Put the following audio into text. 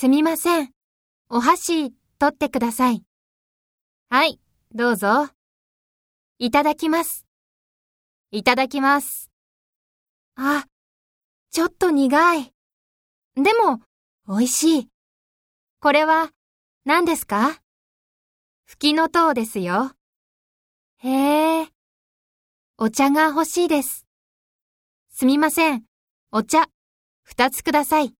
すみません。お箸、取ってください。はい、どうぞ。いただきます。いただきます。あ、ちょっと苦い。でも、美味しい。これは、何ですか？吹きの塔ですよ。へえ。お茶が欲しいです。すみません。お茶、二つください。